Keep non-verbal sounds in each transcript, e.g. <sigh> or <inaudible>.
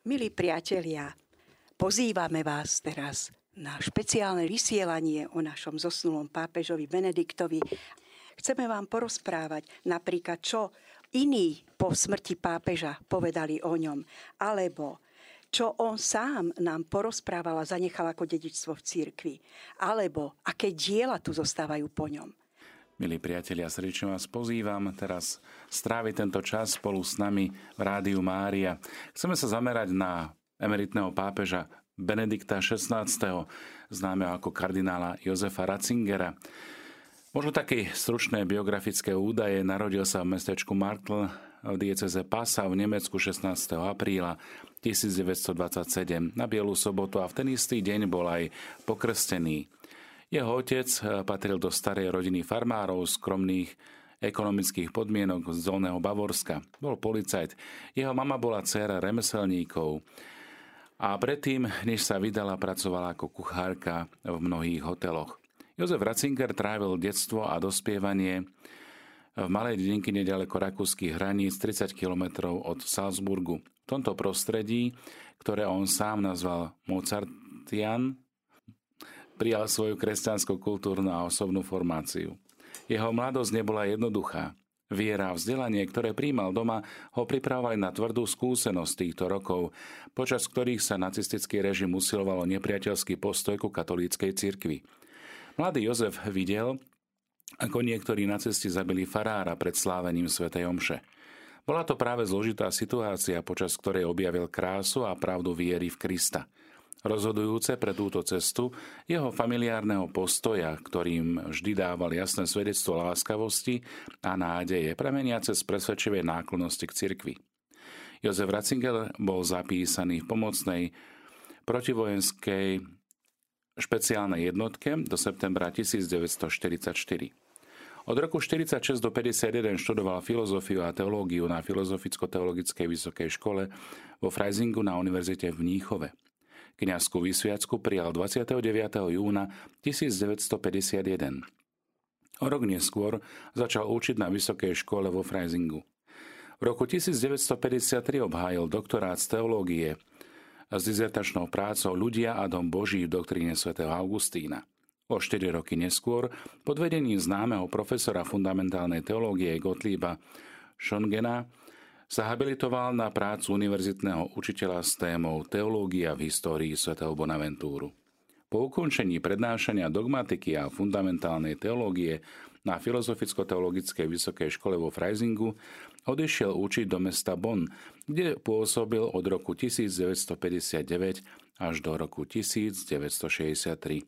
Milí priatelia, pozývame vás teraz na špeciálne vysielanie o našom zosnulom pápežovi Benediktovi. Chceme vám porozprávať napríklad, čo iní po smrti pápeža povedali o ňom, alebo čo on sám nám porozprával a zanechal ako dedičstvo v cirkvi, alebo aké diela tu zostávajú po ňom. Milí priatelia, srdečne vás pozývam teraz stráviť tento čas spolu s nami v Rádiu Mária. Chceme sa zamerať na emeritného pápeža Benedikta XVI, známeho ako kardinála Jozefa Ratzingera. Možno také stručné biografické údaje. Narodil sa v mestečku Martl v dieceze Pasa v Nemecku 16. apríla 1927 na Bielu sobotu a v ten istý deň bol aj pokrstený. Jeho otec eh, patril do starej rodiny farmárov skromných ekonomických podmienok z Dolného Bavorska. Bol policajt. Jeho mama bola dcéra remeselníkov. A predtým, než sa vydala, pracovala ako kuchárka v mnohých hoteloch. Jozef Ratzinger trávil detstvo a dospievanie v malej dedinke nedaleko rakúskych hraníc 30 km od Salzburgu. V tomto prostredí, ktoré on sám nazval Mozartian, prijal svoju kresťanskú kultúrnu a osobnú formáciu. Jeho mladosť nebola jednoduchá. Viera a vzdelanie, ktoré príjmal doma, ho pripravovali na tvrdú skúsenosť týchto rokov, počas ktorých sa nacistický režim usiloval o nepriateľský postoj ku katolíckej cirkvi. Mladý Jozef videl, ako niektorí nacisti zabili farára pred slávením svätej Omše. Bola to práve zložitá situácia, počas ktorej objavil krásu a pravdu viery v Krista – Rozhodujúce pre túto cestu jeho familiárneho postoja, ktorým vždy dával jasné svedectvo láskavosti a nádeje, premeniace z presvedčivej náklonnosti k cirkvi. Jozef Ratzinger bol zapísaný v pomocnej protivojenskej špeciálnej jednotke do septembra 1944. Od roku 46 do 51 študoval filozofiu a teológiu na Filozoficko-teologickej vysokej škole vo Freisingu na univerzite v Mníchove. Kňazskú vysviacku prijal 29. júna 1951. O rok neskôr začal učiť na vysokej škole vo Freisingu. V roku 1953 obhájil doktorát z teológie s dizertačnou prácou Ľudia a dom Boží v doktríne svätého Augustína. O 4 roky neskôr, pod vedením známeho profesora fundamentálnej teológie Gottlieba Schongena, sa habilitoval na prácu univerzitného učiteľa s témou Teológia v histórii svätého Bonaventúru. Po ukončení prednášania dogmatiky a fundamentálnej teológie na Filozoficko-teologickej vysokej škole vo Freisingu odišiel učiť do mesta Bonn, kde pôsobil od roku 1959 až do roku 1963.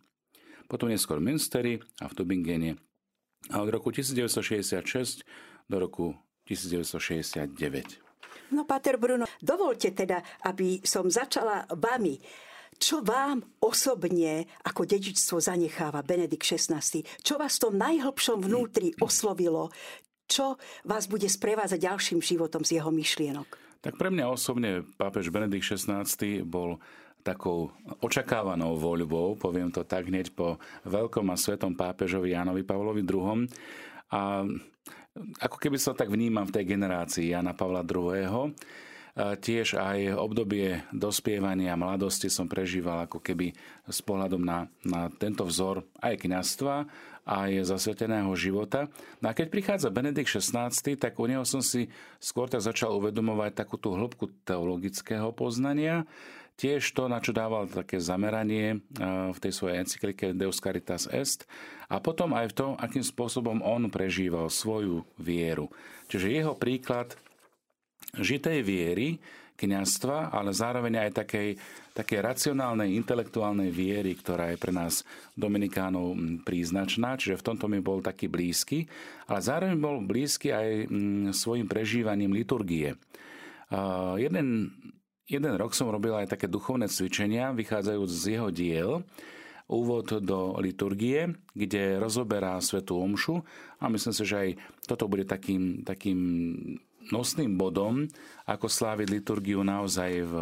Potom neskôr v Münsteri a v Tubingene a od roku 1966 do roku 1969. No, Pater Bruno, dovolte teda, aby som začala vami. Čo vám osobne ako dedičstvo zanecháva Benedikt XVI? Čo vás v tom najhlbšom vnútri oslovilo? Čo vás bude sprevázať ďalším životom z jeho myšlienok? Tak pre mňa osobne pápež Benedikt XVI bol takou očakávanou voľbou, poviem to tak hneď po veľkom a svetom pápežovi Jánovi Pavlovi II. A ako keby sa tak vnímam v tej generácii Jana Pavla II. Tiež aj obdobie dospievania mladosti som prežíval ako keby s pohľadom na, na tento vzor aj kňastva, aj zasveteného života. No a keď prichádza Benedikt XVI, tak u neho som si skôr tak začal uvedomovať takú tú hĺbku teologického poznania, Tiež to, na čo dával také zameranie v tej svojej encyklike Deus Caritas Est a potom aj v tom, akým spôsobom on prežíval svoju vieru. Čiže jeho príklad žitej viery, kniazstva, ale zároveň aj takej, takej racionálnej, intelektuálnej viery, ktorá je pre nás Dominikánov príznačná, čiže v tomto mi bol taký blízky, ale zároveň bol blízky aj svojim prežívaním liturgie. Jeden Jeden rok som robil aj také duchovné cvičenia, vychádzajúc z jeho diel, úvod do liturgie, kde rozoberá Svetú Omšu a myslím si, že aj toto bude takým, takým nosným bodom, ako sláviť liturgiu naozaj v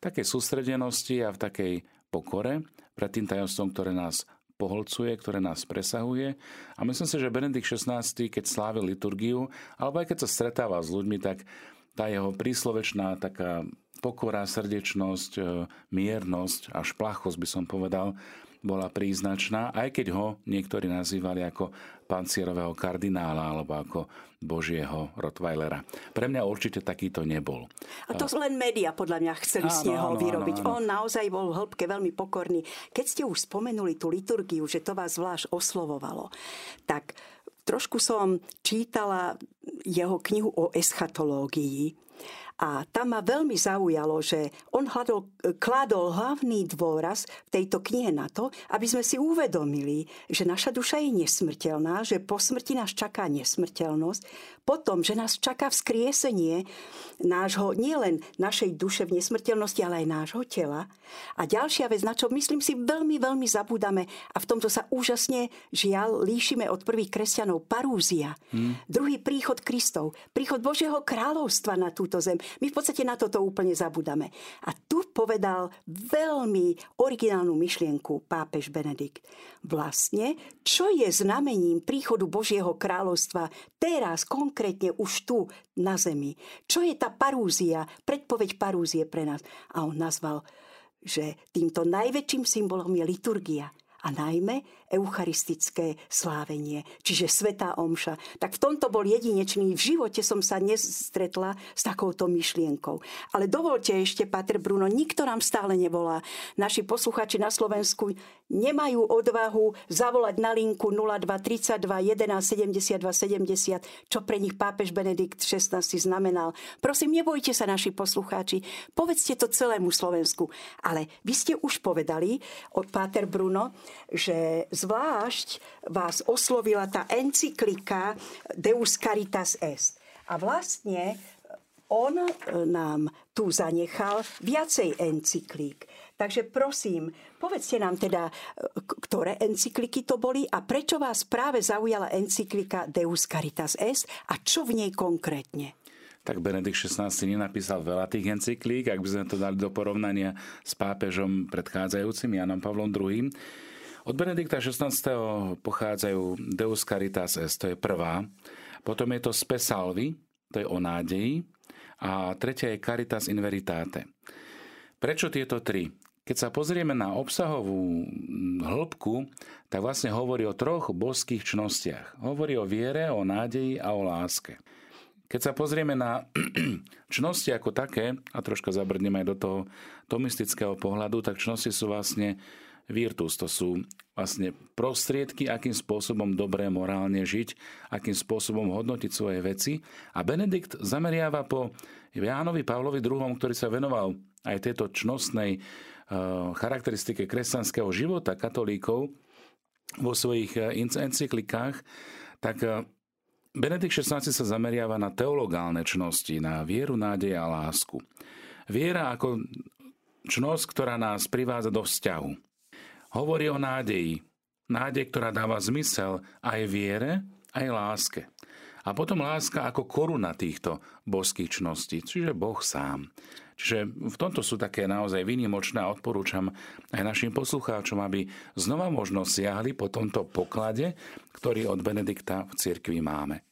takej sústredenosti a v takej pokore pred tým tajomstvom, ktoré nás poholcuje, ktoré nás presahuje. A myslím si, že Benedikt XVI, keď slávil liturgiu, alebo aj keď sa stretáva s ľuďmi, tak tá jeho príslovečná taká pokora, srdečnosť, e, miernosť a šplachosť by som povedal, bola príznačná, aj keď ho niektorí nazývali ako pancierového kardinála alebo ako Božieho Rottweilera. Pre mňa určite takýto nebol. A to len média podľa mňa chceli áno, z neho áno, vyrobiť. Áno, áno. On naozaj bol v hĺbke veľmi pokorný. Keď ste už spomenuli tú liturgiu, že to vás zvlášť oslovovalo, tak trošku som čítala jeho knihu o eschatológii a tam ma veľmi zaujalo, že on hľadol, kladol hlavný dôraz v tejto knihe na to, aby sme si uvedomili, že naša duša je nesmrteľná, že po smrti nás čaká nesmrteľnosť, potom, že nás čaká vzkriesenie nášho, nielen našej duše v nesmrteľnosti, ale aj nášho tela. A ďalšia vec, na čo myslím si veľmi, veľmi zabúdame a v tomto sa úžasne žiaľ líšime od prvých kresťanov, parúzia. Hmm. Druhý príchod Kristov, príchod Božieho kráľovstva na túto zem. My v podstate na toto úplne zabudame. A tu povedal veľmi originálnu myšlienku pápež Benedikt. Vlastne, čo je znamením príchodu Božieho kráľovstva teraz, konkrétne už tu na zemi? Čo je tá parúzia, predpoveď parúzie pre nás? A on nazval že týmto najväčším symbolom je liturgia a najmä eucharistické slávenie, čiže Svetá Omša. Tak v tomto bol jedinečný. V živote som sa nestretla s takouto myšlienkou. Ale dovolte ešte, Pater Bruno, nikto nám stále nevolá. Naši posluchači na Slovensku nemajú odvahu zavolať na linku 0232 11 72 70, čo pre nich pápež Benedikt XVI znamenal. Prosím, nebojte sa, naši poslucháči, povedzte to celému Slovensku. Ale vy ste už povedali, od Páter Bruno, že zvlášť vás oslovila tá encyklika Deus Caritas Est. A vlastne on nám tu zanechal viacej encyklík. Takže prosím, povedzte nám teda, ktoré encykliky to boli a prečo vás práve zaujala encyklika Deus Caritas Est a čo v nej konkrétne? tak Benedikt XVI nenapísal veľa tých encyklík, ak by sme to dali do porovnania s pápežom predchádzajúcim Janom Pavlom II. Od Benedikta XVI. pochádzajú Deus Caritas Est, to je prvá. Potom je to Spesalvi, to je o nádeji. A tretia je Caritas in Veritate. Prečo tieto tri? Keď sa pozrieme na obsahovú hĺbku, tak vlastne hovorí o troch božských čnostiach. Hovorí o viere, o nádeji a o láske. Keď sa pozrieme na <clears throat> čnosti ako také, a troška zabrdneme aj do toho tomistického pohľadu, tak čnosti sú vlastne virtus, to sú vlastne prostriedky, akým spôsobom dobre morálne žiť, akým spôsobom hodnotiť svoje veci. A Benedikt zameriava po Jánovi Pavlovi II, ktorý sa venoval aj tejto čnostnej Eh, charakteristike kresťanského života katolíkov vo svojich eh, encyklikách, tak eh, Benedikt XVI sa zameriava na teologálne čnosti, na vieru, nádej a lásku. Viera ako čnosť, ktorá nás privádza do vzťahu. Hovorí o nádeji. Nádej, ktorá dáva zmysel aj viere, aj láske. A potom láska ako koruna týchto božských čností, čiže Boh sám. Čiže v tomto sú také naozaj vynimočné a odporúčam aj našim poslucháčom, aby znova možno siahli po tomto poklade, ktorý od Benedikta v cirkvi máme.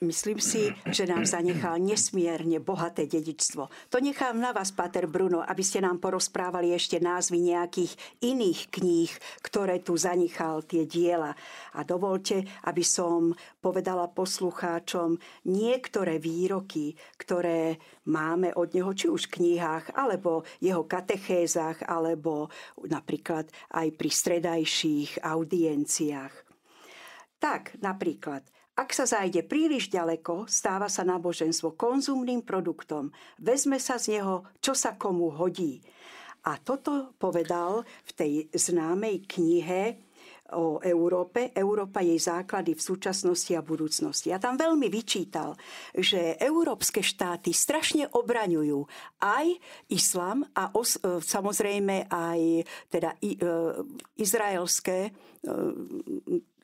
Myslím si, že nám zanechal nesmierne bohaté dedičstvo. To nechám na vás, Pater Bruno, aby ste nám porozprávali ešte názvy nejakých iných kníh, ktoré tu zanechal tie diela. A dovolte, aby som povedala poslucháčom niektoré výroky, ktoré máme od neho, či už v knihách, alebo jeho katechézach, alebo napríklad aj pri stredajších audienciách. Tak, napríklad, ak sa zájde príliš ďaleko, stáva sa náboženstvo konzumným produktom. Vezme sa z neho, čo sa komu hodí. A toto povedal v tej známej knihe o Európe, Európa jej základy v súčasnosti a budúcnosti. A tam veľmi vyčítal, že európske štáty strašne obraňujú aj islam a os, e, samozrejme aj teda i, e, izraelské E,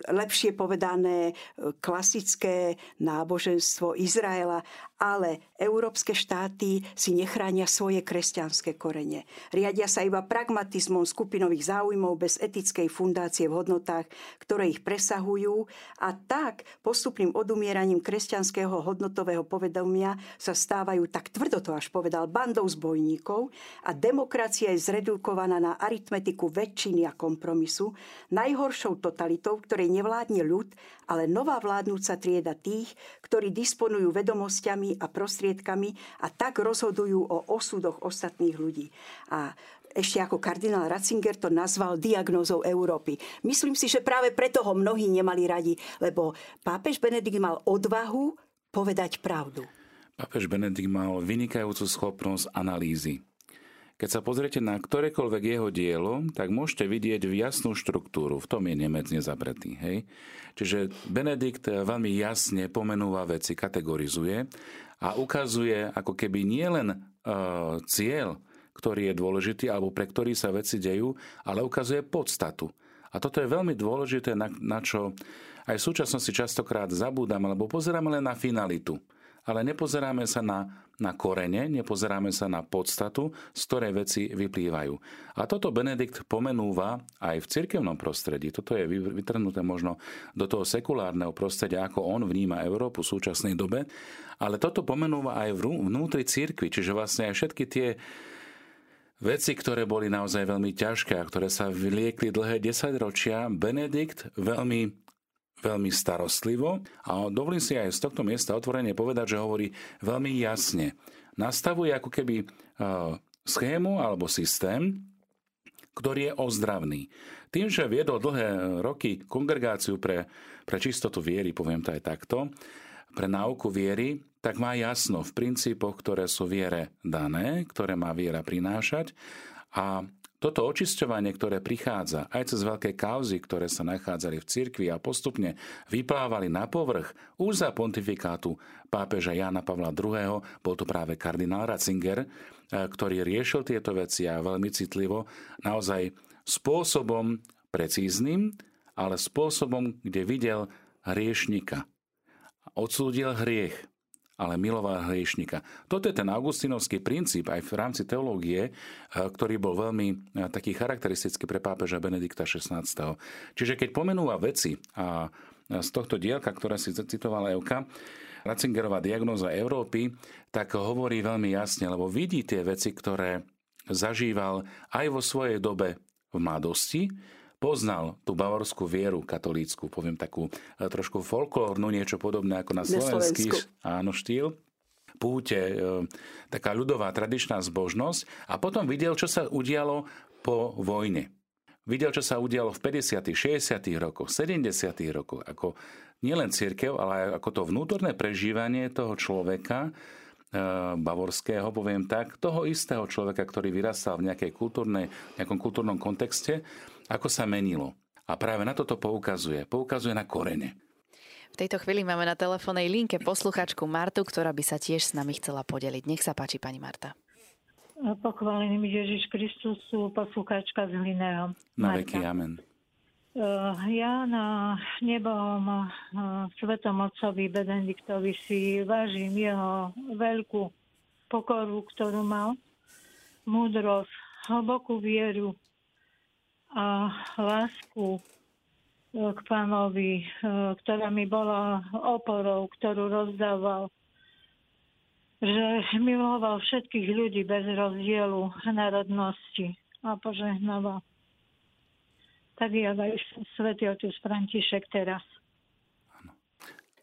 lepšie povedané klasické náboženstvo Izraela, ale európske štáty si nechránia svoje kresťanské korene. Riadia sa iba pragmatizmom skupinových záujmov bez etickej fundácie v hodnotách, ktoré ich presahujú a tak postupným odumieraním kresťanského hodnotového povedomia sa stávajú, tak tvrdo to až povedal, bandou zbojníkov a demokracia je zredukovaná na aritmetiku väčšiny a kompromisu, najhoršou totalitou, ktorej nevládne ľud, ale nová vládnúca trieda tých, ktorí disponujú vedomosťami a prostriedkami a tak rozhodujú o osudoch ostatných ľudí. A ešte ako kardinál Ratzinger to nazval diagnózou Európy. Myslím si, že práve preto ho mnohí nemali radi, lebo pápež Benedikt mal odvahu povedať pravdu. Pápež Benedikt mal vynikajúcu schopnosť analýzy. Keď sa pozriete na ktorékoľvek jeho dielo, tak môžete vidieť jasnú štruktúru. V tom je Nemec nezabretý. Hej? Čiže Benedikt veľmi jasne pomenúva veci, kategorizuje a ukazuje ako keby nielen uh, cieľ, ktorý je dôležitý alebo pre ktorý sa veci dejú, ale ukazuje podstatu. A toto je veľmi dôležité, na, na čo aj v súčasnosti častokrát zabúdame, lebo pozeráme len na finalitu ale nepozeráme sa na, na korene, nepozeráme sa na podstatu, z ktorej veci vyplývajú. A toto Benedikt pomenúva aj v cirkevnom prostredí. Toto je vytrhnuté možno do toho sekulárneho prostredia, ako on vníma Európu v súčasnej dobe, ale toto pomenúva aj vnútri cirkvi, čiže vlastne aj všetky tie veci, ktoré boli naozaj veľmi ťažké a ktoré sa vyliekli dlhé desaťročia, Benedikt veľmi veľmi starostlivo a dovolím si aj z tohto miesta otvorene povedať, že hovorí veľmi jasne. Nastavuje ako keby e, schému alebo systém, ktorý je ozdravný. Tým, že viedol dlhé roky kongregáciu pre, pre čistotu viery, poviem to aj takto, pre náuku viery, tak má jasno v princípoch, ktoré sú viere dané, ktoré má viera prinášať a toto očisťovanie, ktoré prichádza aj cez veľké kauzy, ktoré sa nachádzali v cirkvi a postupne vyplávali na povrch už za pontifikátu pápeža Jána Pavla II., bol to práve kardinál Ratzinger, eh, ktorý riešil tieto veci a veľmi citlivo, naozaj spôsobom precíznym, ale spôsobom, kde videl hriešnika. Odsúdil hriech ale miloval hriešnika. Toto je ten augustinovský princíp aj v rámci teológie, eh, ktorý bol veľmi eh, taký charakteristický pre pápeža Benedikta XVI. Čiže keď pomenúva veci a z tohto dielka, ktoré si citovala Evka, Ratzingerová diagnóza Európy, tak hovorí veľmi jasne, lebo vidí tie veci, ktoré zažíval aj vo svojej dobe v mladosti, poznal tú bavorskú vieru katolícku, poviem takú e, trošku folklórnu, niečo podobné ako na slovenský áno, štýl púte, e, taká ľudová tradičná zbožnosť a potom videl, čo sa udialo po vojne. Videl, čo sa udialo v 50., 60. rokoch, 70. rokoch, ako nielen církev, ale aj ako to vnútorné prežívanie toho človeka, e, bavorského, poviem tak, toho istého človeka, ktorý vyrastal v nejakej kultúrnej, nejakom kultúrnom kontexte ako sa menilo. A práve na toto poukazuje. Poukazuje na korene. V tejto chvíli máme na telefónnej linke posluchačku Martu, ktorá by sa tiež s nami chcela podeliť. Nech sa páči, pani Marta. Pochválený Ježiš Kristus, poslucháčka z Hliného. Na veky, amen. Eh, ja na nebom eh, Svetom Otcovi Benediktovi si vážim jeho veľkú pokoru, ktorú mal, múdrosť, hlbokú vieru, a lásku e, k pánovi, e, ktorá mi bola oporou, ktorú rozdával, že miloval všetkých ľudí bez rozdielu národnosti a požehnával. Tak jak aj svätý otec František teraz.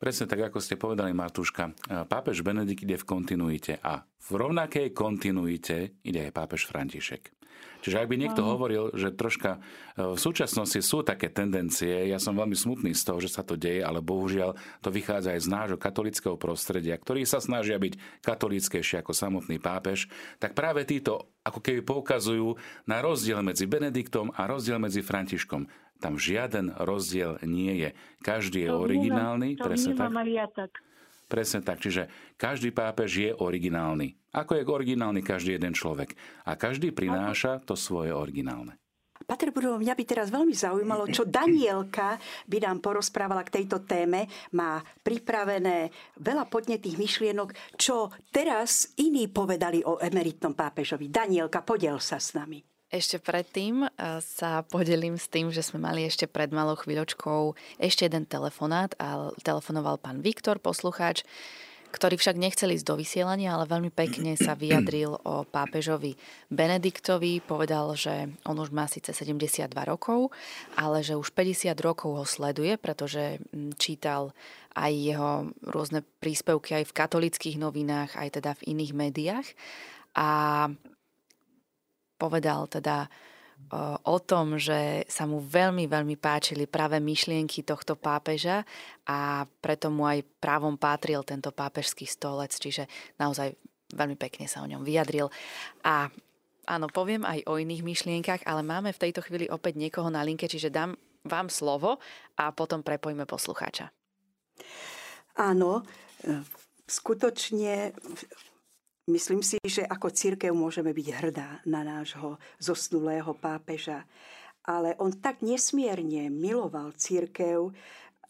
Presne tak, ako ste povedali, Martuška. Pápež Benedikt ide v kontinuite a v rovnakej kontinuite ide aj pápež František. Čiže ak by niekto hovoril, že troška e, v súčasnosti sú také tendencie, ja som veľmi smutný z toho, že sa to deje, ale bohužiaľ to vychádza aj z nášho katolického prostredia, ktorí sa snažia byť katolíckejšie ako samotný pápež, tak práve títo ako keby poukazujú na rozdiel medzi Benediktom a rozdiel medzi Františkom. Tam žiaden rozdiel nie je. Každý je to originálny. To presne tak. Ja tak. Presne tak. Čiže každý pápež je originálny. Ako je originálny každý jeden človek. A každý prináša to svoje originálne. Pater Bruno, mňa by teraz veľmi zaujímalo, čo Danielka by nám porozprávala k tejto téme. Má pripravené veľa podnetých myšlienok, čo teraz iní povedali o emeritnom pápežovi. Danielka, podiel sa s nami. Ešte predtým sa podelím s tým, že sme mali ešte pred malou chvíľočkou ešte jeden telefonát a telefonoval pán Viktor, poslucháč, ktorý však nechcel ísť do vysielania, ale veľmi pekne sa <clears throat> vyjadril o pápežovi Benediktovi. Povedal, že on už má síce 72 rokov, ale že už 50 rokov ho sleduje, pretože mm, čítal aj jeho rôzne príspevky aj v katolických novinách, aj teda v iných médiách. A povedal teda o tom, že sa mu veľmi, veľmi páčili práve myšlienky tohto pápeža a preto mu aj právom pátril tento pápežský stolec, čiže naozaj veľmi pekne sa o ňom vyjadril. A áno, poviem aj o iných myšlienkach, ale máme v tejto chvíli opäť niekoho na linke, čiže dám vám slovo a potom prepojíme poslucháča. Áno, e, skutočne Myslím si, že ako církev môžeme byť hrdá na nášho zosnulého pápeža. Ale on tak nesmierne miloval církev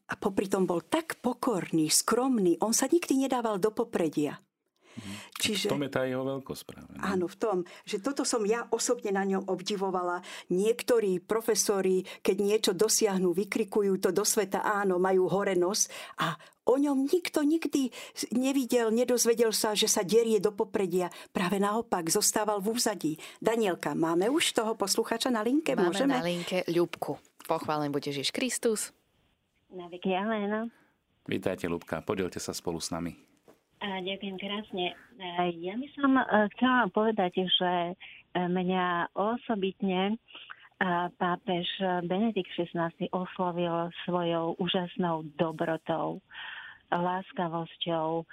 a popri tom bol tak pokorný, skromný. On sa nikdy nedával do popredia. Mhm. Čiže, v tom je tá jeho veľkosť práve. Ne? Áno, v tom, že toto som ja osobne na ňom obdivovala. Niektorí profesori, keď niečo dosiahnu, vykrikujú to do sveta, áno, majú hore nos a O ňom nikto nikdy nevidel, nedozvedel sa, že sa derie do popredia. Práve naopak, zostával v úzadí. Danielka, máme už toho posluchača na linke? Máme Môžeme? na linke Ľubku. Pochválen bude Ježiš Kristus. Na veky Amen. Vítajte, Ľubka. Podielte sa spolu s nami. A ďakujem krásne. Ja by som e, chcela povedať, že e, mňa osobitne pápež Benedikt XVI oslovil svojou úžasnou dobrotou, láskavosťou, e,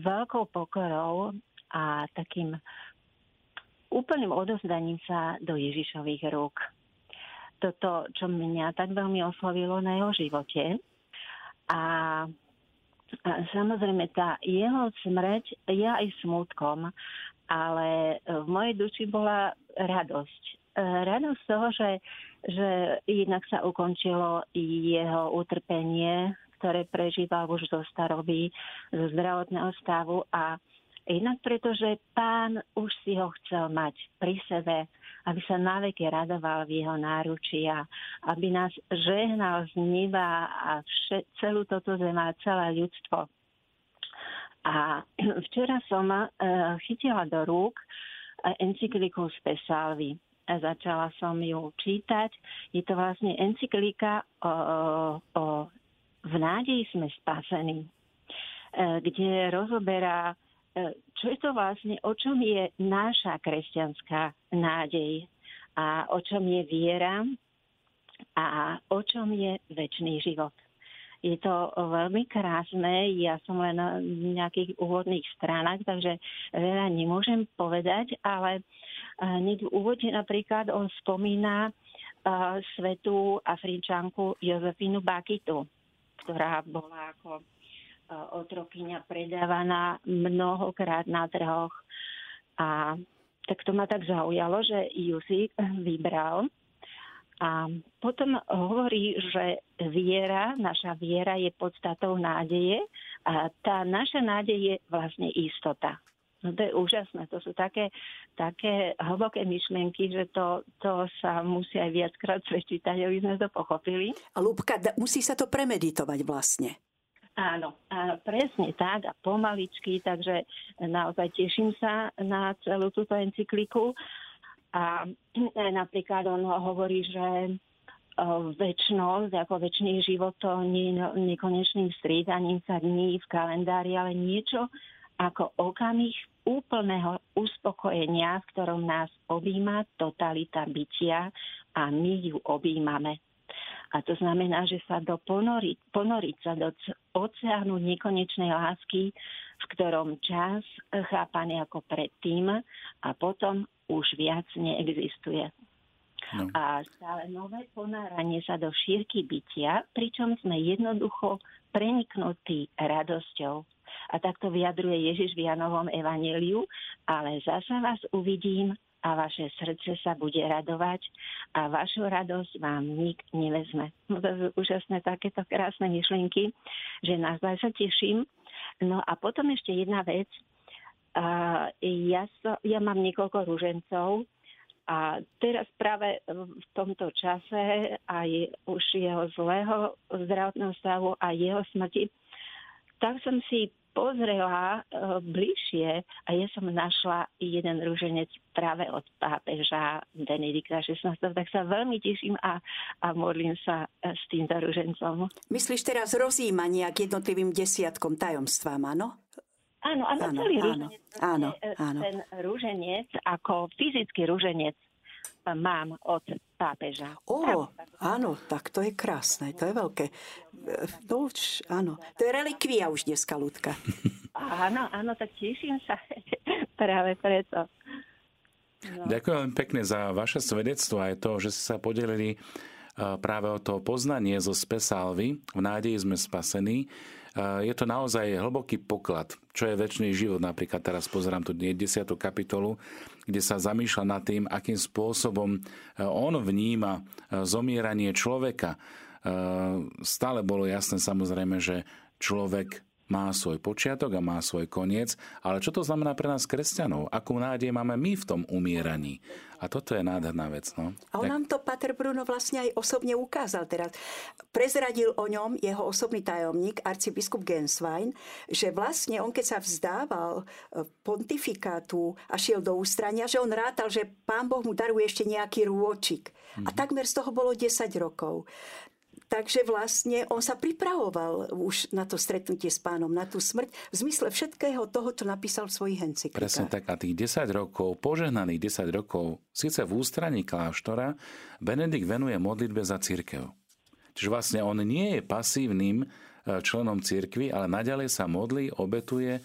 veľkou pokorou a takým úplným odozdaním sa do Ježišových rúk. Toto, čo mňa tak veľmi oslovilo na jeho živote. A, samozrejme tá jeho smrť je aj smutkom, ale v mojej duši bola radosť. Radosť z toho, že, že jednak sa ukončilo jeho utrpenie, ktoré prežíval už zo staroby, zo zdravotného stavu a jednak preto, že pán už si ho chcel mať pri sebe, aby sa naveky radoval v jeho náručí a aby nás žehnal z neba a vše, celú toto zem a celé ľudstvo. A <clears throat> včera som uh, chytila do rúk encykliku Spesalvi začala som ju čítať. Je to vlastne encyklika o, o V nádeji sme spasení, e, kde rozoberá, čo je to vlastne, o čom je náša kresťanská nádej a o čom je viera a o čom je väčší život. Je to veľmi krásne, ja som len na nejakých úvodných stranách, takže veľa nemôžem povedať, ale hneď v úvode napríklad on spomína svetú Afričanku Jozefinu Bakitu, ktorá bola ako otrokyňa predávaná mnohokrát na trhoch. A tak to ma tak zaujalo, že ju si vybral a potom hovorí, že viera, naša viera je podstatou nádeje a tá naša nádej je vlastne istota. No to je úžasné, to sú také, také hlboké myšlienky, že to, to sa musí aj viackrát <laughs> prečítať, aby sme to pochopili. A Lúbka, musí sa to premeditovať vlastne. Áno, áno, presne tak a pomaličky, takže naozaj teším sa na celú túto encykliku a <clears throat> napríklad on hovorí, že väčšnosť, ako väčší život to nie je nekonečným striedaním sa dní v kalendári, ale niečo ako okamih úplného uspokojenia, v ktorom nás objíma totalita bytia a my ju objímame. A to znamená, že sa do ponoriť, ponoriť sa do oceánu nekonečnej lásky, v ktorom čas chápaný ako predtým a potom už viac neexistuje. No. A stále nové ponáranie sa do šírky bytia, pričom sme jednoducho preniknutí radosťou. A takto vyjadruje Ježiš v Janovom evaneliu, ale zasa vás uvidím a vaše srdce sa bude radovať a vašu radosť vám nik nevezme. No to sú úžasné takéto krásne myšlienky, že naozaj sa teším. No a potom ešte jedna vec. Uh, ja, so, ja mám niekoľko rúžencov a teraz práve v tomto čase aj už jeho zlého zdravotného stavu a jeho smrti, tak som si pozrela uh, bližšie a ja som našla jeden rúženec práve od pápeža Benedikta XVI, tak sa veľmi teším a, a modlím sa e, s týmto rúžencom. Myslíš teraz rozímania k jednotlivým desiatkom tajomstvám, áno? Áno, áno, áno celý áno, rúženec. Áno, áno. Ten rúženec ako fyzický rúženec mám od pápeža. Ó, áno, tak to je krásne, to je veľké. No už, áno, to je relikvia už dneska, ľudka. Áno, áno, tak teším sa <laughs> práve preto. No. Ďakujem veľmi pekne za vaše svedectvo aj to, že ste sa podelili práve o to poznanie zo Spesalvy. V nádeji sme spasení. Je to naozaj hlboký poklad, čo je väčší život. Napríklad teraz pozerám tu 10. kapitolu, kde sa zamýšľa nad tým, akým spôsobom on vníma zomieranie človeka. Stále bolo jasné samozrejme, že človek má svoj počiatok a má svoj koniec, ale čo to znamená pre nás kresťanov? Akú nádej máme my v tom umieraní? A toto je nádherná vec. No. A on tak... nám to Pater Bruno vlastne aj osobne ukázal teraz. Prezradil o ňom jeho osobný tajomník, arcibiskup Genswein, že vlastne on, keď sa vzdával e, pontifikátu a šiel do ústrania, že on rátal, že pán Boh mu daruje ešte nejaký rôčik. A mhm. takmer z toho bolo 10 rokov. Takže vlastne on sa pripravoval už na to stretnutie s pánom, na tú smrť, v zmysle všetkého toho, čo napísal v svojich encyklikách. Presne tak. A tých 10 rokov, požehnaných 10 rokov, síce v ústraní kláštora, Benedikt venuje modlitbe za církev. Čiže vlastne on nie je pasívnym e, členom církvy, ale naďalej sa modlí, obetuje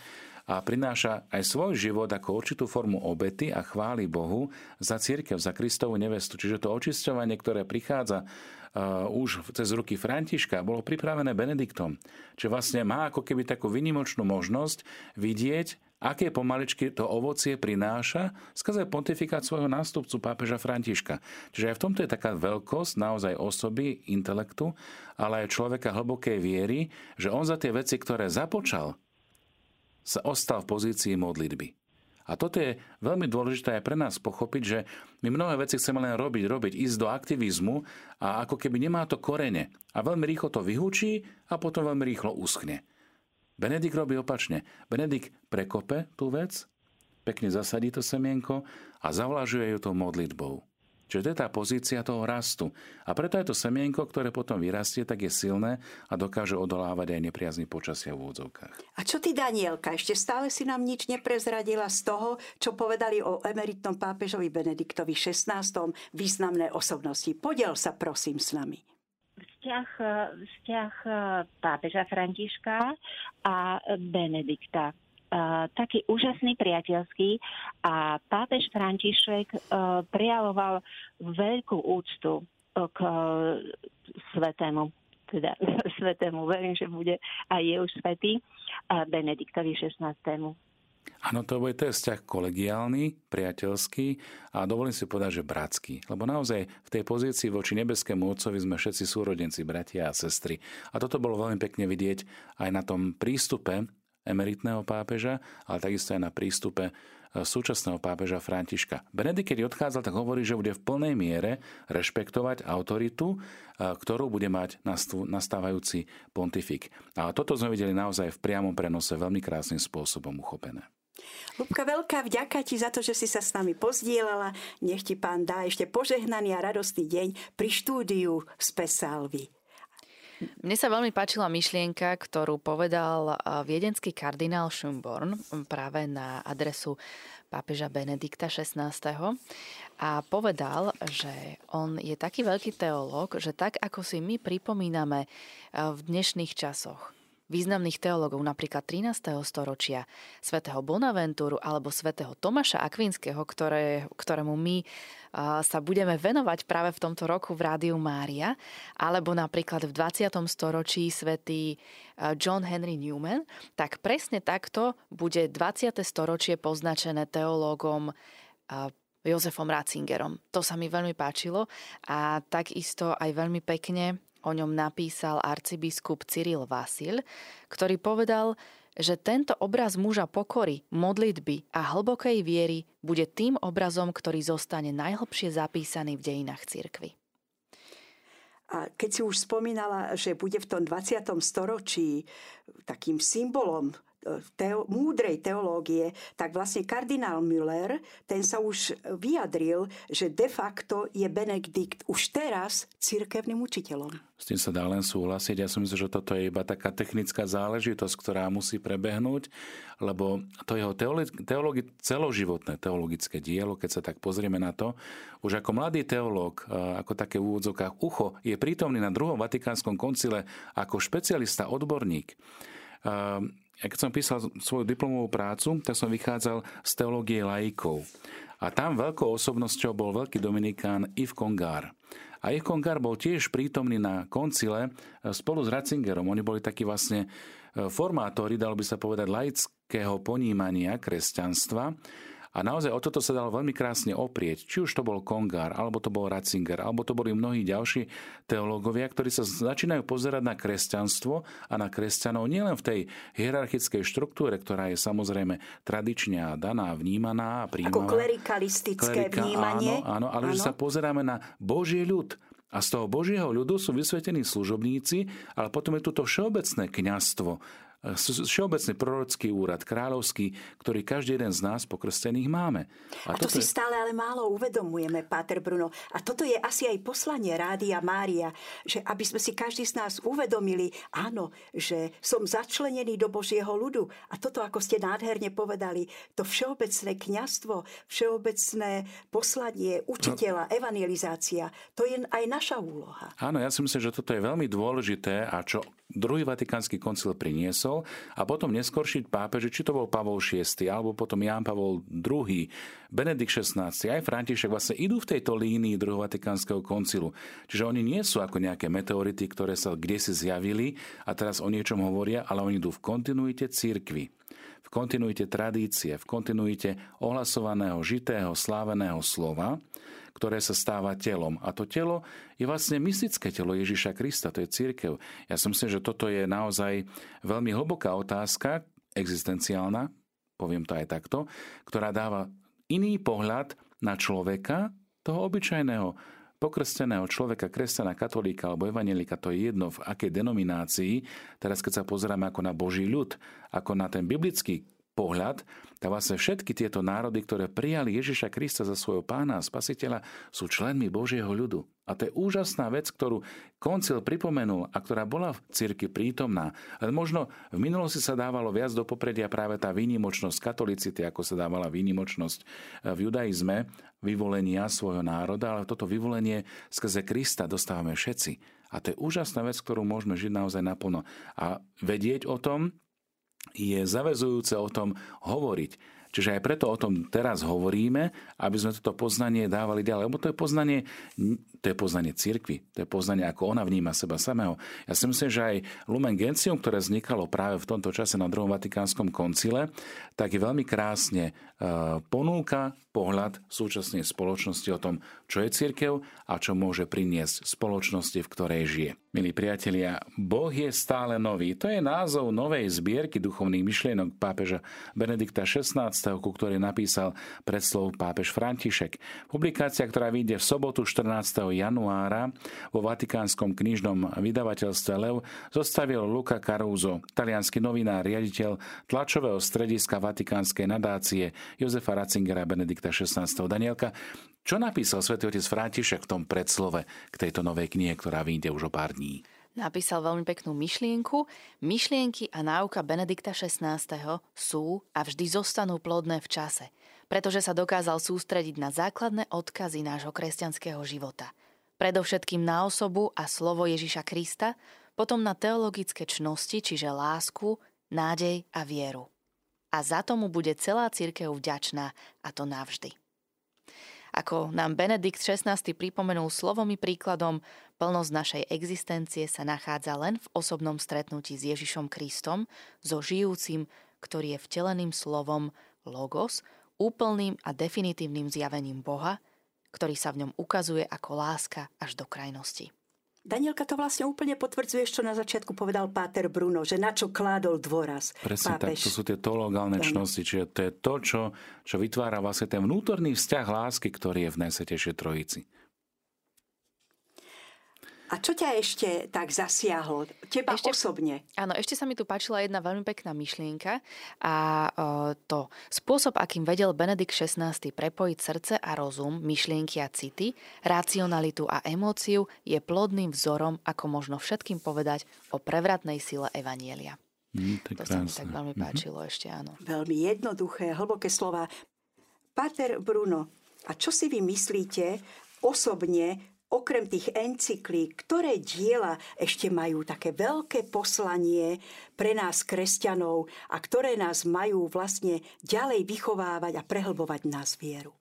a prináša aj svoj život ako určitú formu obety a chváli Bohu za církev, za Kristovu nevestu. Čiže to očisťovanie, ktoré prichádza uh, už cez ruky Františka bolo pripravené Benediktom. Čiže vlastne má ako keby takú vynimočnú možnosť vidieť, aké pomaličky to ovocie prináša skrze pontifikát svojho nástupcu pápeža Františka. Čiže aj v tomto je taká veľkosť naozaj osoby, intelektu, ale aj človeka hlbokej viery, že on za tie veci, ktoré započal, sa ostal v pozícii modlitby. A toto je veľmi dôležité aj pre nás pochopiť, že my mnohé veci chceme len robiť, robiť, ísť do aktivizmu a ako keby nemá to korene. A veľmi rýchlo to vyhučí a potom veľmi rýchlo uschne. Benedikt robí opačne. Benedikt prekope tú vec, pekne zasadí to semienko a zavlažuje ju tou modlitbou. Čiže to je tá pozícia toho rastu. A preto je to semienko, ktoré potom vyrastie, tak je silné a dokáže odolávať aj nepriazný počasia v úvodzovkách. A čo ty, Danielka? Ešte stále si nám nič neprezradila z toho, čo povedali o emeritnom pápežovi Benediktovi XVI. významné osobnosti. Podiel sa prosím s nami vzťah, vzťah pápeža Františka a Benedikta taký úžasný priateľský a pápež František uh, prejavoval veľkú úctu uh, k uh, svetému teda <laughs> svetému, verím, že bude aj je už svetý, Benediktovi 16. Áno, to bude to je vzťah kolegiálny, priateľský a dovolím si povedať, že bratský. Lebo naozaj v tej pozícii voči nebeskému Otcovi sme všetci súrodenci, bratia a sestry. A toto bolo veľmi pekne vidieť aj na tom prístupe emeritného pápeža, ale takisto aj na prístupe e, súčasného pápeža Františka. Benedikt, keď odchádzal, tak hovorí, že bude v plnej miere rešpektovať autoritu, e, ktorú bude mať nastávajúci pontifik. A toto sme videli naozaj v priamom prenose veľmi krásnym spôsobom uchopené. Lubka, veľká vďaka ti za to, že si sa s nami pozdielala. Nech ti pán dá ešte požehnaný a radostný deň pri štúdiu z Pesalvy. Mne sa veľmi páčila myšlienka, ktorú povedal viedenský kardinál Schumborn práve na adresu pápeža Benedikta XVI. A povedal, že on je taký veľký teológ, že tak ako si my pripomíname v dnešných časoch významných teológov, napríklad 13. storočia, svätého Bonaventúru alebo svätého Tomáša Akvinského, ktoré, ktorému my sa budeme venovať práve v tomto roku v Rádiu Mária, alebo napríklad v 20. storočí svätý John Henry Newman, tak presne takto bude 20. storočie poznačené teológom Jozefom Ratzingerom. To sa mi veľmi páčilo a takisto aj veľmi pekne o ňom napísal arcibiskup Cyril Vasil, ktorý povedal, že tento obraz muža pokory, modlitby a hlbokej viery bude tým obrazom, ktorý zostane najhlbšie zapísaný v dejinách cirkvy. A keď si už spomínala, že bude v tom 20. storočí takým symbolom teo, múdrej teológie, tak vlastne kardinál Müller, ten sa už vyjadril, že de facto je Benedikt už teraz cirkevným učiteľom. S tým sa dá len súhlasiť. Ja som myslím, že toto je iba taká technická záležitosť, ktorá musí prebehnúť, lebo to jeho teologi- teologi- celoživotné teologické dielo, keď sa tak pozrieme na to, už ako mladý teológ, ako také v úvodzokách ucho, je prítomný na druhom Vatikánskom koncile ako špecialista, odborník ja keď som písal svoju diplomovú prácu, tak som vychádzal z teológie laikov. A tam veľkou osobnosťou bol veľký dominikán Yves Congar. A Yves Congar bol tiež prítomný na koncile e, spolu s Ratzingerom. Oni boli takí vlastne e, formátori, dalo by sa povedať, laického ponímania kresťanstva a naozaj o toto sa dalo veľmi krásne oprieť. Či už to bol Kongar, alebo to bol Ratzinger, alebo to boli mnohí ďalší teológovia, ktorí sa začínajú pozerať na kresťanstvo a na kresťanov nielen v tej hierarchickej štruktúre, ktorá je samozrejme tradične daná, vnímaná a príjmaná. Ako klerikalistické Klerika, vnímanie. Áno, áno ale áno. že sa pozeráme na Boží ľud, a z toho Božieho ľudu sú vysvetení služobníci, ale potom je tu to všeobecné kňastvo, všeobecný prorocký úrad, kráľovský, ktorý každý jeden z nás pokrstených máme. A, a to si je... stále ale málo uvedomujeme, Páter Bruno. A toto je asi aj poslanie Rádia Mária, že aby sme si každý z nás uvedomili, áno, že som začlenený do Božieho ľudu. A toto, ako ste nádherne povedali, to všeobecné kňastvo, všeobecné poslanie učiteľa, no, evangelizácia, to je aj naša úloha. Áno, ja si myslím, že toto je veľmi dôležité a čo druhý vatikánsky koncil priniesol a potom neskoršiť pápeži, či to bol Pavol VI, alebo potom Ján Pavol II, Benedikt XVI, aj František vlastne idú v tejto línii druhého vatikánskeho koncilu. Čiže oni nie sú ako nejaké meteority, ktoré sa kde si zjavili a teraz o niečom hovoria, ale oni idú v kontinuite církvy v kontinuite tradície, v kontinuite ohlasovaného, žitého, sláveného slova, ktoré sa stáva telom. A to telo je vlastne mystické telo Ježiša Krista, to je církev. Ja si myslím, že toto je naozaj veľmi hlboká otázka, existenciálna, poviem to aj takto, ktorá dáva iný pohľad na človeka, toho obyčajného, pokrsteného človeka, kresťana, katolíka alebo evanelika, to je jedno v akej denominácii, teraz keď sa pozeráme ako na Boží ľud, ako na ten biblický pohľad, tak vlastne všetky tieto národy, ktoré prijali Ježiša Krista za svojho pána a spasiteľa, sú členmi Božieho ľudu. A to je úžasná vec, ktorú koncil pripomenul a ktorá bola v cirkvi prítomná. Ale možno v minulosti sa dávalo viac do popredia práve tá výnimočnosť katolicity, ako sa dávala výnimočnosť v judaizme, vyvolenia svojho národa, ale toto vyvolenie skrze Krista dostávame všetci. A to je úžasná vec, ktorú môžeme žiť naozaj naplno. A vedieť o tom, je zavezujúce o tom hovoriť. Čiže aj preto o tom teraz hovoríme, aby sme toto poznanie dávali ďalej. Lebo to je poznanie, to je poznanie cirkvy, to je poznanie, ako ona vníma seba samého. Ja si myslím, že aj Lumen Gentium, ktoré vznikalo práve v tomto čase na druhom Vatikánskom koncile, tak je veľmi krásne e, ponúka pohľad súčasnej spoločnosti o tom, čo je cirkev a čo môže priniesť spoločnosti, v ktorej žije. Milí priatelia, Boh je stále nový. To je názov novej zbierky duchovných myšlienok pápeža Benedikta XVI, ku ktorej napísal predslov pápež František. Publikácia, ktorá vyjde v sobotu 14. januára vo Vatikánskom knižnom vydavateľstve Lev, zostavil Luca Caruso, talianský novinár, riaditeľ tlačového strediska Vatikánskej nadácie Jozefa Ratzingera Benedikta XVI. Danielka, čo napísal svätý otec František v tom predslove k tejto novej knihe, ktorá vyjde už o pár dní? Napísal veľmi peknú myšlienku. Myšlienky a náuka Benedikta XVI. sú a vždy zostanú plodné v čase, pretože sa dokázal sústrediť na základné odkazy nášho kresťanského života. Predovšetkým na osobu a slovo Ježiša Krista, potom na teologické čnosti, čiže lásku, nádej a vieru. A za tomu bude celá církev vďačná, a to navždy. Ako nám Benedikt XVI pripomenul slovom i príkladom, plnosť našej existencie sa nachádza len v osobnom stretnutí s Ježišom Kristom, so žijúcim, ktorý je vteleným slovom Logos, úplným a definitívnym zjavením Boha, ktorý sa v ňom ukazuje ako láska až do krajnosti. Danielka to vlastne úplne potvrdzuje, čo na začiatku povedal Páter Bruno, že na čo kládol dôraz Presne pápež. tak, to sú tie teologálne čnosti, čiže to je to, čo, čo vytvára vlastne ten vnútorný vzťah lásky, ktorý je v Najsvetejšej Trojici. A čo ťa ešte tak zasiahlo? Teba Ešte- osobne? Áno, ešte sa mi tu páčila jedna veľmi pekná myšlienka a o, to spôsob, akým vedel Benedikt XVI prepojiť srdce a rozum, myšlienky a city, racionalitu a emóciu je plodným vzorom, ako možno všetkým povedať o prevratnej sile Evanielia. Hm, to To sa mi tak veľmi Mhm. páčilo ešte, áno. Veľmi jednoduché, hlboké slova. Páter Bruno, a čo si vy myslíte osobne, okrem tých encyklík, ktoré diela ešte majú také veľké poslanie pre nás kresťanov a ktoré nás majú vlastne ďalej vychovávať a prehlbovať nás vieru?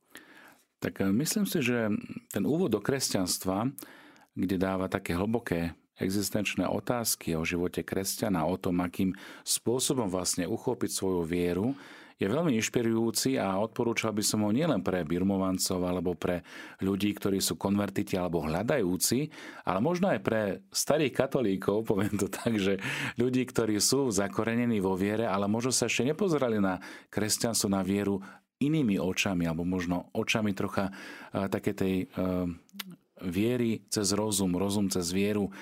Tak eh, myslím si, že ten úvod do kresťanstva, kde dáva také hlboké existenčné otázky o živote kresťana, o tom, akým spôsobom vlastne uchopiť svoju vieru, je veľmi inšpirujúci a odporúčal by som ho nielen pre birmovancov alebo pre ľudí, ktorí sú konvertiti alebo hľadajúci, ale možno aj pre starých katolíkov, poviem to tak, že ľudí, ktorí sú zakorenení vo viere, ale možno sa ešte nepozerali na kresťanstvo, na vieru inými očami, alebo možno očami trocha uh, také tej uh, viery cez rozum, rozum cez vieru,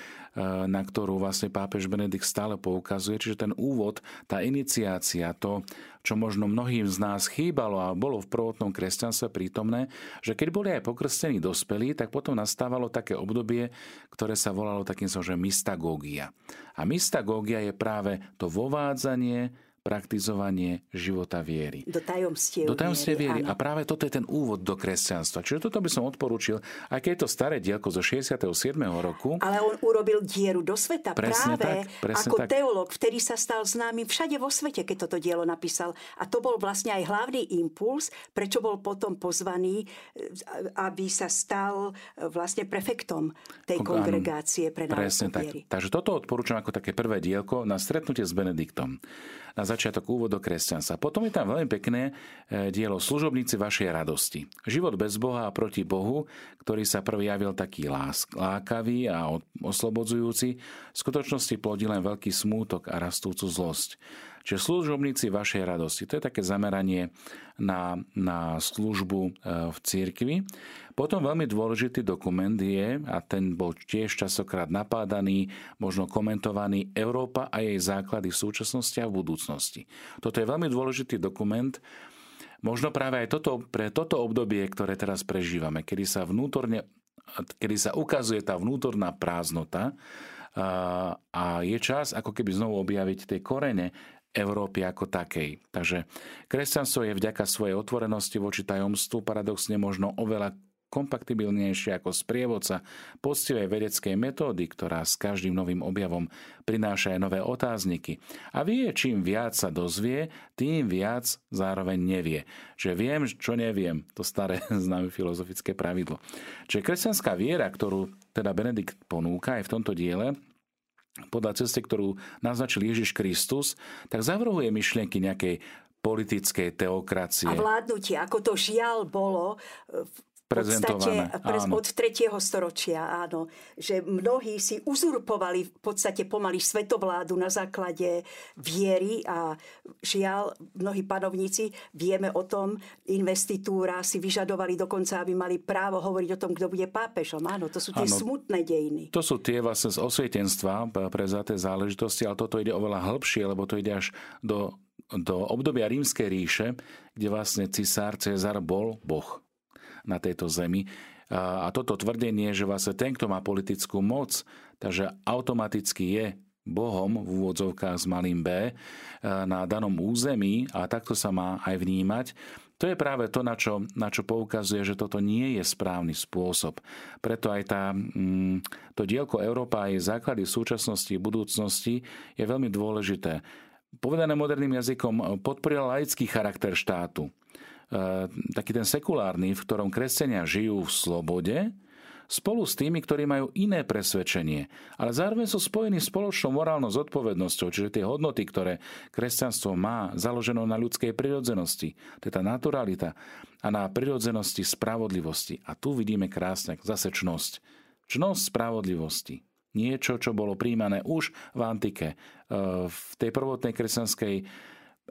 na ktorú vlastne pápež Benedikt stále poukazuje. Čiže ten úvod, tá iniciácia, to, čo možno mnohým z nás chýbalo a bolo v prvotnom kresťanstve prítomné, že keď boli aj pokrstení dospelí, tak potom nastávalo také obdobie, ktoré sa volalo takým som, že mystagógia. A mystagógia je práve to vovádzanie, praktizovanie života viery. Do tajomstiev Do tajomstiev viery. áno. A práve toto je ten úvod do kresťanstva. Čiže toto by som odporúčil, aj keď je to staré dielko zo 67. roku, Ale on urobil dieru do sveta Presne práve tak, presne ako tak. teológ, vtedy sa stal známym všade vo svete, keď toto dielo napísal. A to bol vlastne aj hlavný impuls, prečo bol potom pozvaný, e, aby sa stal e, vlastne prefektom tej kongregácie pre Presne náuku tak. viery. Takže toto odporúčam ako také prvé dielko na stretnutie s Benediktom. Na začiatok úvod do kresťanstva. Potom je tam veľmi pekné e, dielo Služobníci vašej radosti. Život bez Boha a proti Bohu, ktorý sa prvý javil taký lásk, lákavý a od- oslobodzujúci, v skutočnosti plodí len veľký smútok a rastúcu zlosť. Čiže služobníci vašej radosti. To je také zameranie na, na službu e, v cirkvi. Potom veľmi dôležitý dokument je, a ten bol tiež časokrát napádaný, možno komentovaný, Európa a jej základy v súčasnosti a v budúcnosti. Toto je veľmi dôležitý dokument, možno práve aj toto, pre toto obdobie, ktoré teraz prežívame, kedy sa vnútorne kedy sa ukazuje tá vnútorná prázdnota a, je čas ako keby znovu objaviť tie korene Európy ako takej. Takže kresťanstvo je vďaka svojej otvorenosti voči tajomstvu paradoxne možno oveľa kompaktibilnejšie ako sprievodca poctivej vedeckej metódy, ktorá s každým novým objavom prináša aj nové otázniky. A vie, čím viac sa dozvie, tým viac zároveň nevie. Že viem, čo neviem, to staré <laughs> známe filozofické pravidlo. Čiže kresťanská viera, ktorú teda Benedikt ponúka aj v tomto diele, podľa cesty, ktorú naznačil Ježiš Kristus, tak zavrhuje myšlienky nejakej politickej teokracie. A vládnutie, ako to žiaľ bolo e, v Prezentované, podstate prez, áno. od 3. storočia, áno, že mnohí si uzurpovali v podstate pomaly svetovládu na základe viery a žiaľ, mnohí panovníci, vieme o tom, investitúra si vyžadovali dokonca, aby mali právo hovoriť o tom, kto bude pápežom. Áno, to sú tie Áno. smutné dejiny. To sú tie vlastne z osvietenstva prezaté záležitosti, ale toto ide oveľa hĺbšie, lebo to ide až do, do obdobia rímskej ríše, kde vlastne cisár Cezar bol boh na tejto zemi. A, toto tvrdenie, že vlastne ten, kto má politickú moc, takže automaticky je Bohom v úvodzovkách s malým B na danom území a takto sa má aj vnímať. To je práve to, na čo, na čo poukazuje, že toto nie je správny spôsob. Preto aj tá, mm, to dielko Európa a jej základy súčasnosti a budúcnosti je veľmi dôležité. Povedané moderným jazykom podporila laický charakter štátu. E, taký ten sekulárny, v ktorom kresťania žijú v slobode, spolu s tými, ktorí majú iné presvedčenie, ale zároveň sú spojení spoločnou morálnou zodpovednosťou, čiže tie hodnoty, ktoré kresťanstvo má, založené na ľudskej prirodzenosti, to je tá naturalita a na prirodzenosti spravodlivosti. A tu vidíme krásne zase čnosť. Čnosť spravodlivosti. Niečo, čo bolo príjmané už v antike, e, v tej prvotnej kresťanskej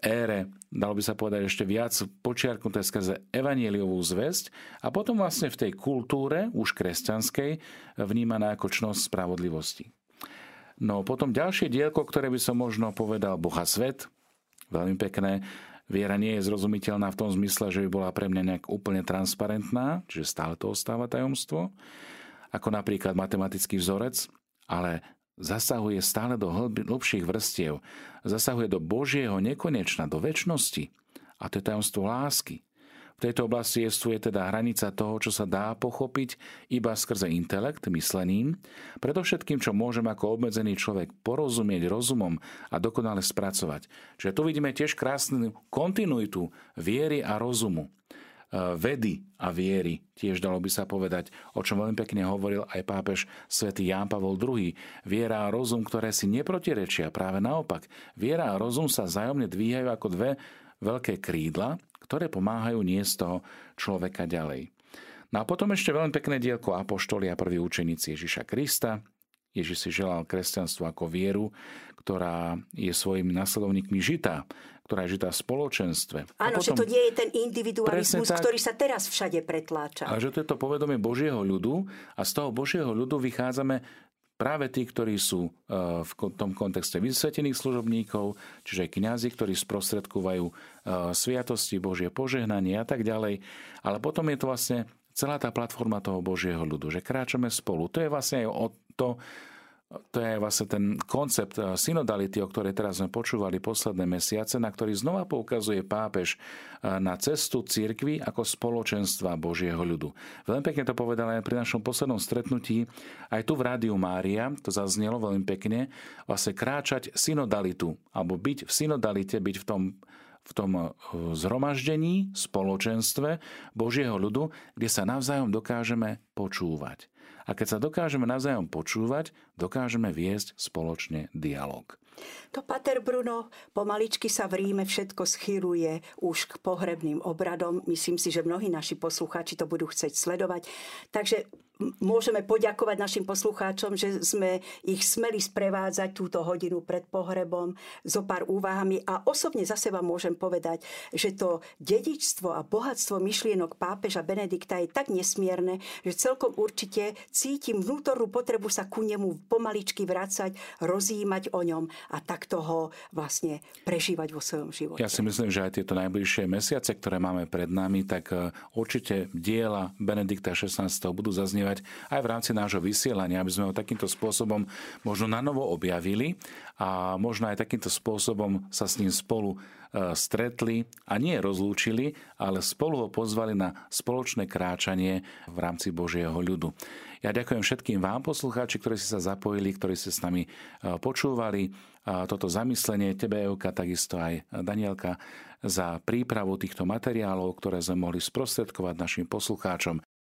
ére, dalo by sa povedať ešte viac počiarknuté skrze evanieliovú zväzť a potom vlastne v tej kultúre, už kresťanskej, vnímaná ako čnosť spravodlivosti. No potom ďalšie dielko, ktoré by som možno povedal Boha svet, veľmi pekné, Viera nie je zrozumiteľná v tom zmysle, že by bola pre mňa nejak úplne transparentná, čiže stále to ostáva tajomstvo, ako napríklad matematický vzorec, ale zasahuje stále do hlbších vrstiev, zasahuje do Božieho nekonečna, do väčšnosti. A to je tajomstvo lásky. V tejto oblasti jestuje teda hranica toho, čo sa dá pochopiť iba skrze intelekt, myslením, predovšetkým, čo môžem ako obmedzený človek porozumieť rozumom a dokonale spracovať. Čiže tu vidíme tiež krásnu kontinuitu viery a rozumu. E, vedy a viery, tiež dalo by sa povedať, o čom veľmi pekne hovoril aj pápež svätý Ján Pavol II. Viera a rozum, ktoré si neprotirečia, práve naopak. Viera a rozum sa zájomne dvíhajú ako dve veľké krídla, ktoré pomáhajú niesť toho človeka ďalej. No a potom ešte veľmi pekné dielko Apoštoli a prví učeníci Ježiša Krista, Ježiš si želal kresťanstvo ako vieru, ktorá je svojimi nasledovníkmi žitá, ktorá je žitá v spoločenstve. Áno, potom, že to nie je ten individualizmus, tak, ktorý sa teraz všade pretláča. Ale že to je to povedomie Božieho ľudu a z toho Božieho ľudu vychádzame práve tí, ktorí sú e, v tom kontexte vysvetených služobníkov, čiže kňazi, ktorí sprostredkovajú e, sviatosti, Božie požehnanie a tak ďalej. Ale potom je to vlastne celá tá platforma toho Božieho ľudu, že kráčame spolu. To je vlastne aj o to, to je vlastne ten koncept eh, synodality, o ktorej teraz sme počúvali posledné mesiace, na ktorý znova poukazuje pápež eh, na cestu cirkvy ako spoločenstva Božieho ľudu. Veľmi pekne to povedal aj pri našom poslednom stretnutí, aj tu v Rádiu Mária, to zaznelo veľmi pekne, vlastne kráčať synodalitu, alebo byť v synodalite, byť v tom v tom eh, zhromaždení, spoločenstve Božieho ľudu, kde sa navzájom dokážeme počúvať. A keď sa dokážeme navzájom počúvať, dokážeme viesť spoločne dialog. To Pater Bruno, pomaličky sa v Ríme všetko schýluje už k pohrebným obradom. Myslím si, že mnohí naši poslucháči to budú chcieť sledovať. Takže môžeme poďakovať našim poslucháčom, že sme ich smeli sprevádzať túto hodinu pred pohrebom so pár úvahami a osobne za seba môžem povedať, že to dedičstvo a bohatstvo myšlienok pápeža Benedikta je tak nesmierne, že celkom určite cítim vnútornú potrebu sa ku nemu pomaličky vrácať, rozjímať o ňom a takto ho vlastne prežívať vo svojom živote. Ja si myslím, že aj tieto najbližšie mesiace, ktoré máme pred nami, tak e, určite diela Benedikta XVI budú zaznievať aj v rámci nášho vysielania, aby sme ho takýmto spôsobom možno na novo objavili a možno aj takýmto spôsobom sa s ním spolu e, stretli a nie rozlúčili, ale spolu ho pozvali na spoločné kráčanie v rámci Božieho ľudu. Ja ďakujem všetkým vám, poslucháči, ktorí ste sa zapojili, ktorí ste s nami e, počúvali toto zamyslenie, tebe, Euka, takisto aj Danielka, za prípravu týchto materiálov, ktoré sme mohli sprostredkovať našim poslucháčom.